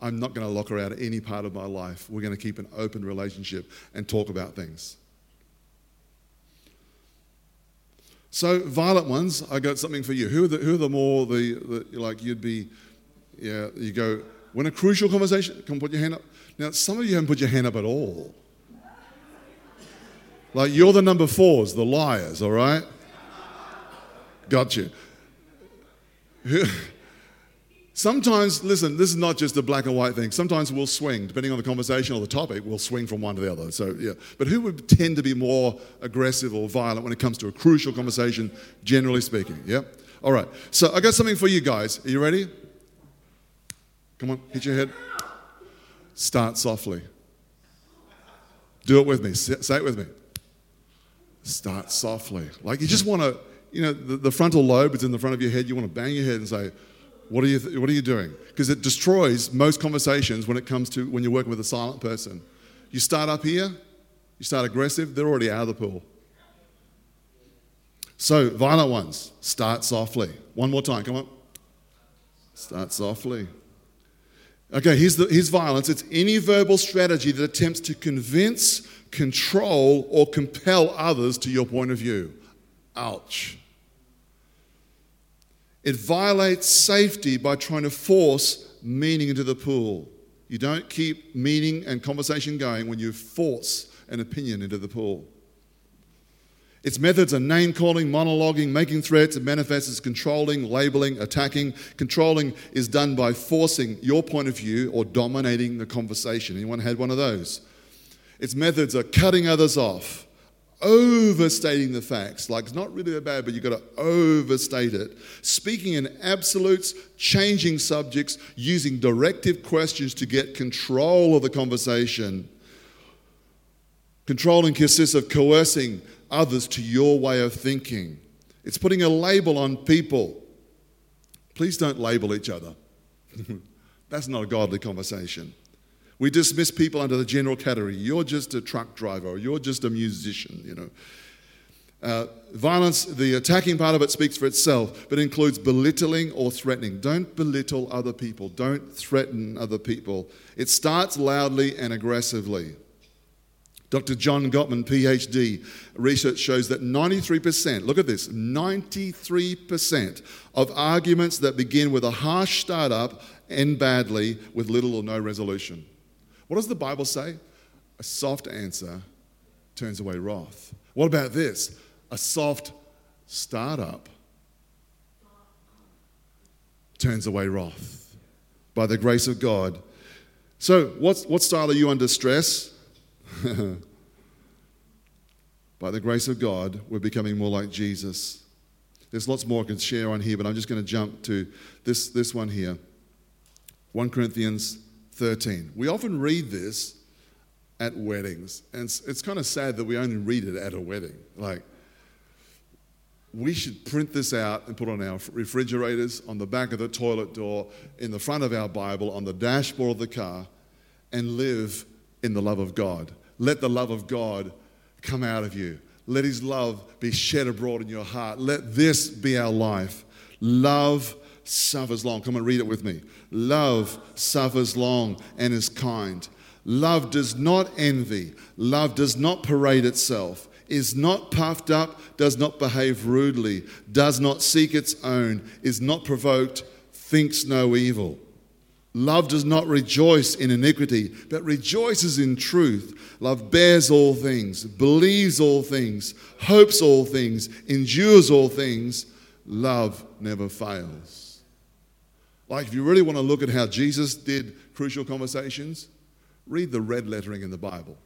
I'm not going to lock her out of any part of my life. We're going to keep an open relationship and talk about things. So, violent ones, I got something for you. Who are the, who are the more the, the like you'd be, yeah, you go, when a crucial conversation, come put your hand up. Now, some of you haven't put your hand up at all. Like you're the number fours, the liars, all right? Got you. Sometimes, listen, this is not just a black and white thing. Sometimes we'll swing, depending on the conversation or the topic, we'll swing from one to the other. So, yeah. But who would tend to be more aggressive or violent when it comes to a crucial conversation, generally speaking? Yeah? All right. So, I got something for you guys. Are you ready? Come on, hit your head. Start softly. Do it with me. Say it with me. Start softly. Like you just want to, you know, the, the, frontal lobe is in the front of your head. You want to bang your head and say, "What are you? Th- what are you doing?" Because it destroys most conversations when it comes to when you're working with a silent person. You start up here. You start aggressive. They're already out of the pool. So violent ones, start softly. One more time. Come on. Start softly. Okay, here's, the, here's violence it's any verbal strategy that attempts to convince, control, or compel others to your point of view. Ouch. It violates safety by trying to force meaning into the pool. You don't keep meaning and conversation going when you force an opinion into the pool. Its methods are name calling, monologuing, making threats. It manifests as controlling, labeling, attacking. Controlling is done by forcing your point of view or dominating the conversation. Anyone had one of those? Its methods are cutting others off, overstating the facts. Like it's not really that bad, but you've got to overstate it. Speaking in absolutes, changing subjects, using directive questions to get control of the conversation. Controlling consists of coercing, others to your way of thinking. It's putting a label on people. Please don't label each other. That's not a godly conversation. We dismiss people under the general category. You're just a truck driver, or you're just a musician, you know. Uh, violence, the attacking part of it speaks for itself, but includes belittling or threatening. Don't belittle other people, don't threaten other people. It starts loudly and aggressively. Dr. John Gottman, PhD, research shows that 93%, look at this, 93% of arguments that begin with a harsh startup end badly with little or no resolution. What does the Bible say? A soft answer turns away wrath. What about this? A soft startup turns away wrath by the grace of God. So, what, what style are you under stress? By the grace of God, we're becoming more like Jesus. There's lots more I could share on here, but I'm just going to jump to this, this one here 1 Corinthians 13. We often read this at weddings, and it's, it's kind of sad that we only read it at a wedding. Like, we should print this out and put on our refrigerators, on the back of the toilet door, in the front of our Bible, on the dashboard of the car, and live in the love of God. Let the love of God come out of you. Let his love be shed abroad in your heart. Let this be our life. Love suffers long. Come and read it with me. Love suffers long and is kind. Love does not envy. Love does not parade itself, is not puffed up, does not behave rudely, does not seek its own, is not provoked, thinks no evil. Love does not rejoice in iniquity, but rejoices in truth. Love bears all things, believes all things, hopes all things, endures all things. Love never fails. Like, if you really want to look at how Jesus did crucial conversations, read the red lettering in the Bible.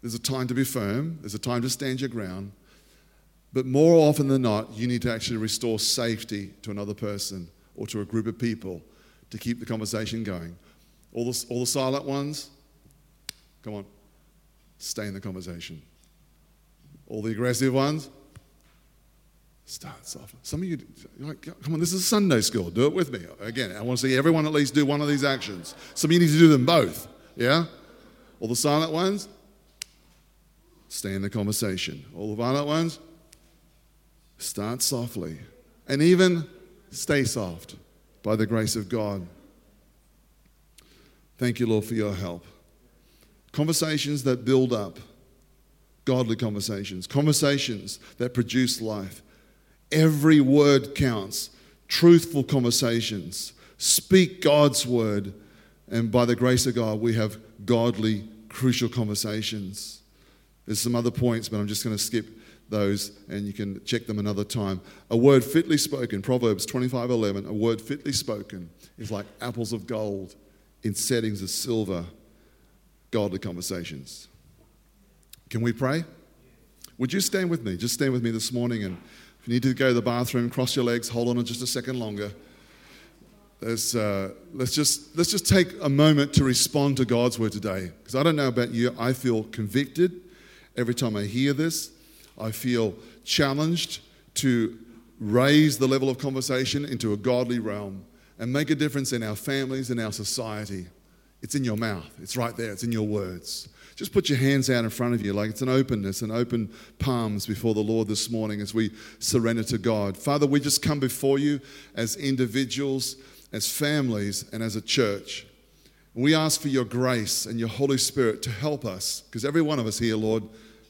There's a time to be firm, there's a time to stand your ground, but more often than not, you need to actually restore safety to another person or to a group of people to keep the conversation going. All the, all the silent ones, come on, stay in the conversation. All the aggressive ones, start soft. Some of you, like, come on, this is Sunday school. Do it with me. Again, I want to see everyone at least do one of these actions. Some of you need to do them both. Yeah? All the silent ones, stay in the conversation. All the violent ones, start softly. And even stay soft by the grace of God. Thank you, Lord, for your help. Conversations that build up, godly conversations, conversations that produce life. Every word counts. Truthful conversations. Speak God's word. And by the grace of God, we have godly, crucial conversations. There's some other points, but I'm just going to skip those and you can check them another time. A word fitly spoken, Proverbs 25:11, a word fitly spoken is like apples of gold in settings of silver, godly conversations. Can we pray? Would you stand with me? Just stand with me this morning and you need to go to the bathroom, cross your legs, hold on just a second longer. Uh, let's, just, let's just take a moment to respond to God's word today. Because I don't know about you, I feel convicted every time I hear this. I feel challenged to raise the level of conversation into a godly realm and make a difference in our families and our society. It's in your mouth, it's right there, it's in your words. Just put your hands out in front of you like it's an openness and open palms before the Lord this morning as we surrender to God. Father, we just come before you as individuals, as families, and as a church. We ask for your grace and your Holy Spirit to help us because every one of us here, Lord,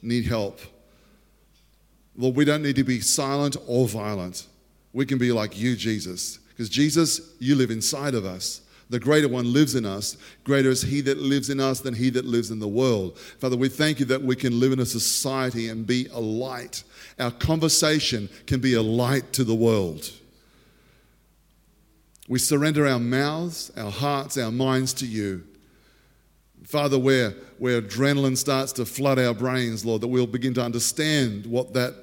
need help. Lord, we don't need to be silent or violent. We can be like you, Jesus, because Jesus, you live inside of us. The greater one lives in us. Greater is he that lives in us than he that lives in the world. Father, we thank you that we can live in a society and be a light. Our conversation can be a light to the world. We surrender our mouths, our hearts, our minds to you. Father, where, where adrenaline starts to flood our brains, Lord, that we'll begin to understand what that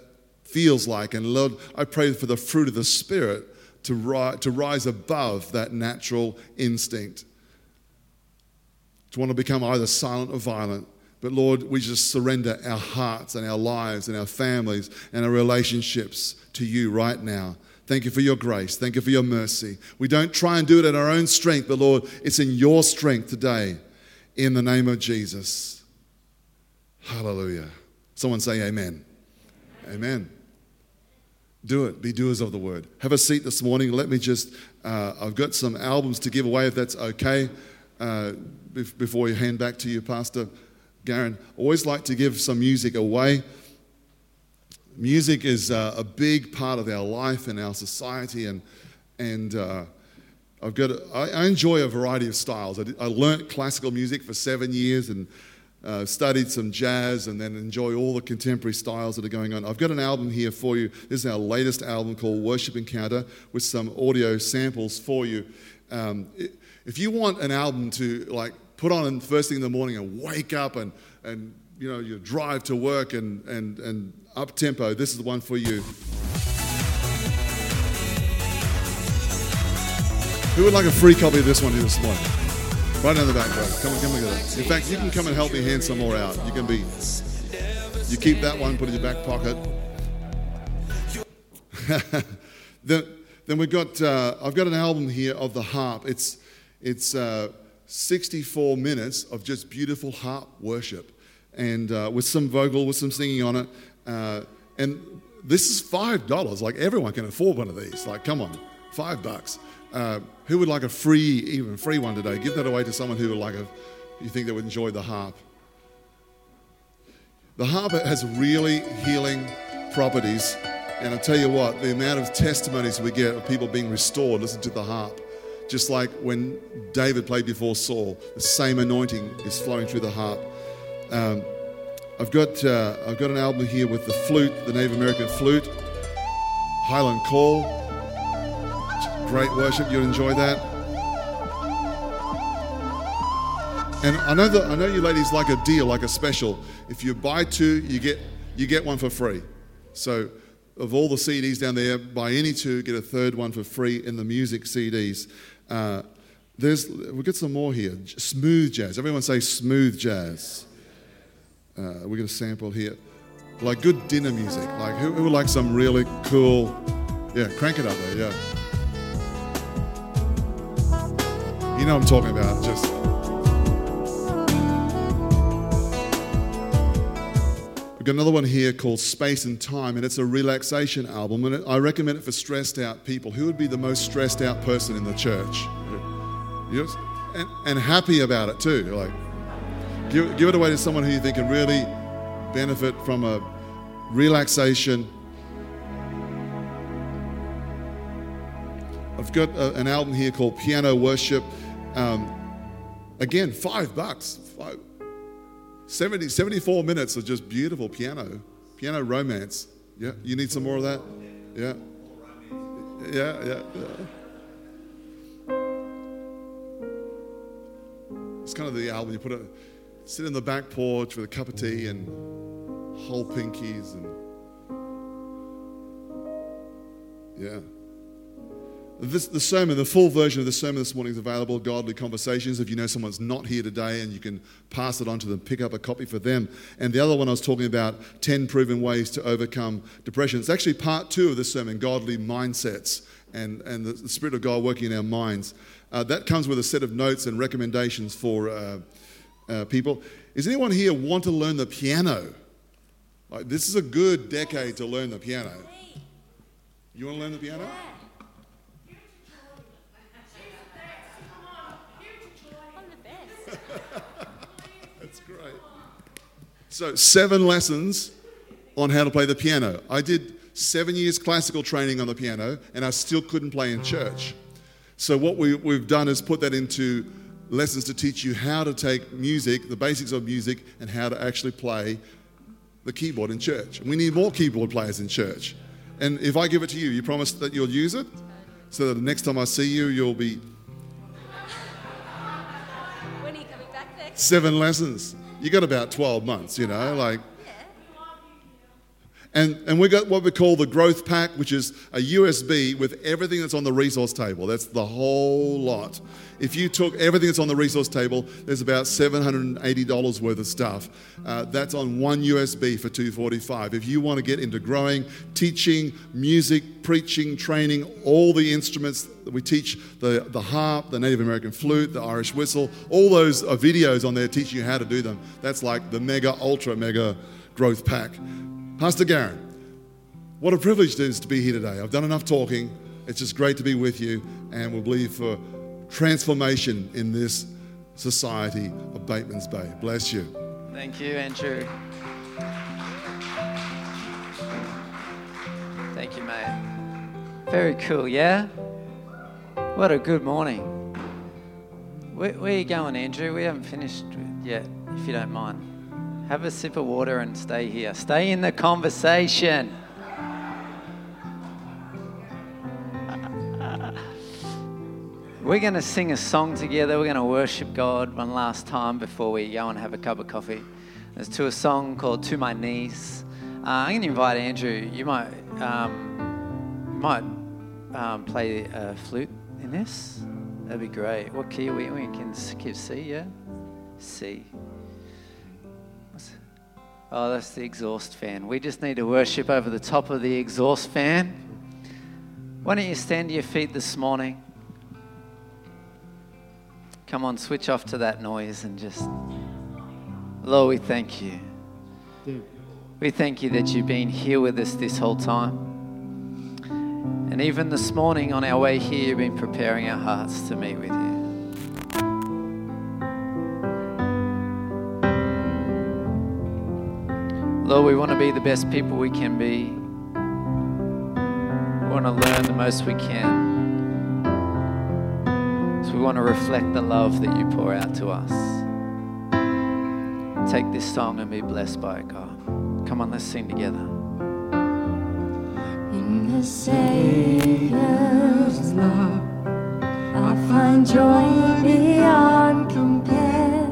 feels like. And Lord, I pray for the fruit of the Spirit to, ri- to rise above that natural instinct. To want to become either silent or violent. But Lord, we just surrender our hearts and our lives and our families and our relationships to you right now. Thank you for your grace. Thank you for your mercy. We don't try and do it in our own strength, but Lord, it's in your strength today in the name of Jesus. Hallelujah. Someone say amen. Amen. Do it. Be doers of the word. Have a seat this morning. Let me just, uh, I've got some albums to give away if that's okay. Uh, bef- before you hand back to you, Pastor Garen. Always like to give some music away. Music is uh, a big part of our life and our society, and, and uh, I've got, a, I, I enjoy a variety of styles. I, did, I classical music for seven years and uh, studied some jazz and then enjoy all the contemporary styles that are going on. I've got an album here for you. This is our latest album called Worship Encounter with some audio samples for you. Um, if you want an album to like put on first thing in the morning and wake up and, and you know, your drive to work and, and, and up tempo, this is the one for you. Who would like a free copy of this one this morning? Right down the back, bro. Come on, come and get it. In fact, you can come and help me hand some more out. You can be, you keep that one, put it in your back pocket. then, then we've got, uh, I've got an album here of the harp. It's, it's uh, 64 minutes of just beautiful harp worship and uh, with some vocal, with some singing on it. Uh, and this is $5. Like everyone can afford one of these. Like, come on, five bucks. Who would like a free, even free one today? Give that away to someone who would like a, you think they would enjoy the harp. The harp has really healing properties. And I tell you what, the amount of testimonies we get of people being restored, listen to the harp. Just like when David played before Saul, the same anointing is flowing through the harp. Um, I've got, uh, I've got an album here with the flute, the Native American flute, Highland Call. Great worship, you'll enjoy that. And I know that I know you ladies like a deal, like a special. If you buy two, you get you get one for free. So of all the CDs down there, buy any two, get a third one for free in the music CDs. Uh, there's we've got some more here. Smooth jazz. Everyone say smooth jazz. Uh, we got a sample here. Like good dinner music. Like who, who would like some really cool? Yeah, crank it up there. Yeah. You know what I'm talking about. Just. We've got another one here called Space and Time, and it's a relaxation album. And I recommend it for stressed out people. Who would be the most stressed out person in the church? Yes? And, and happy about it too. Like, give, give it away to someone who you think can really benefit from a relaxation. I've got a, an album here called Piano Worship. Um, again, five bucks. Five, 70, 74 minutes of just beautiful piano, piano romance. Yeah, you need some more of that? Yeah. Yeah, yeah, yeah. It's kind of the album you put it, sit in the back porch with a cup of tea and whole pinkies and yeah. This, the sermon, the full version of the sermon this morning is available, Godly Conversations. If you know someone's not here today and you can pass it on to them, pick up a copy for them. And the other one I was talking about, 10 proven ways to overcome depression. It's actually part two of the sermon, Godly Mindsets and, and the, the Spirit of God working in our minds. Uh, that comes with a set of notes and recommendations for uh, uh, people. Is anyone here want to learn the piano? Like, this is a good decade to learn the piano. You want to learn the piano? That's great. So, seven lessons on how to play the piano. I did seven years classical training on the piano, and I still couldn't play in church. So, what we, we've done is put that into lessons to teach you how to take music, the basics of music, and how to actually play the keyboard in church. We need more keyboard players in church. And if I give it to you, you promise that you'll use it? So that the next time I see you, you'll be seven lessons. You got about 12 months, you know, like. And, and we got what we call the growth pack, which is a USB with everything that's on the resource table. That's the whole lot. If you took everything that's on the resource table, there's about $780 worth of stuff. Uh, that's on one USB for 245. If you want to get into growing, teaching, music, preaching, training, all the instruments that we teach, the, the harp, the Native American flute, the Irish whistle, all those are videos on there teaching you how to do them. That's like the mega, ultra mega growth pack. Pastor Garen, what a privilege it is to be here today. I've done enough talking. It's just great to be with you, and we'll believe for transformation in this society of Bateman's Bay. Bless you. Thank you, Andrew. Thank you, mate. Very cool, yeah? What a good morning. Where, where are you going, Andrew? We haven't finished yet, if you don't mind. Have a sip of water and stay here. Stay in the conversation. We're going to sing a song together. We're going to worship God one last time before we go and have a cup of coffee. It's to a song called "To My Knees." Uh, I'm going to invite Andrew. You might um, might um, play a flute in this. That'd be great. What key are we? We can give C, yeah. C. Oh, that's the exhaust fan. We just need to worship over the top of the exhaust fan. Why don't you stand to your feet this morning? Come on, switch off to that noise and just. Lord, we thank you. We thank you that you've been here with us this whole time. And even this morning on our way here, you've been preparing our hearts to meet with you. Lord, we want to be the best people we can be. We want to learn the most we can. So we want to reflect the love that you pour out to us. Take this song and be blessed by it, God. Come on, let's sing together. In the Savior's love, I find joy beyond compare.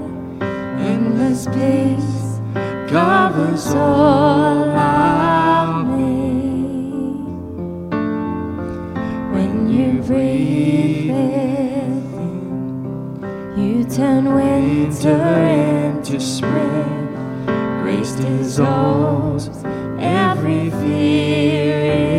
Endless peace covers all around me. When you breathe in, you turn winter into spring. Grace dissolves every fear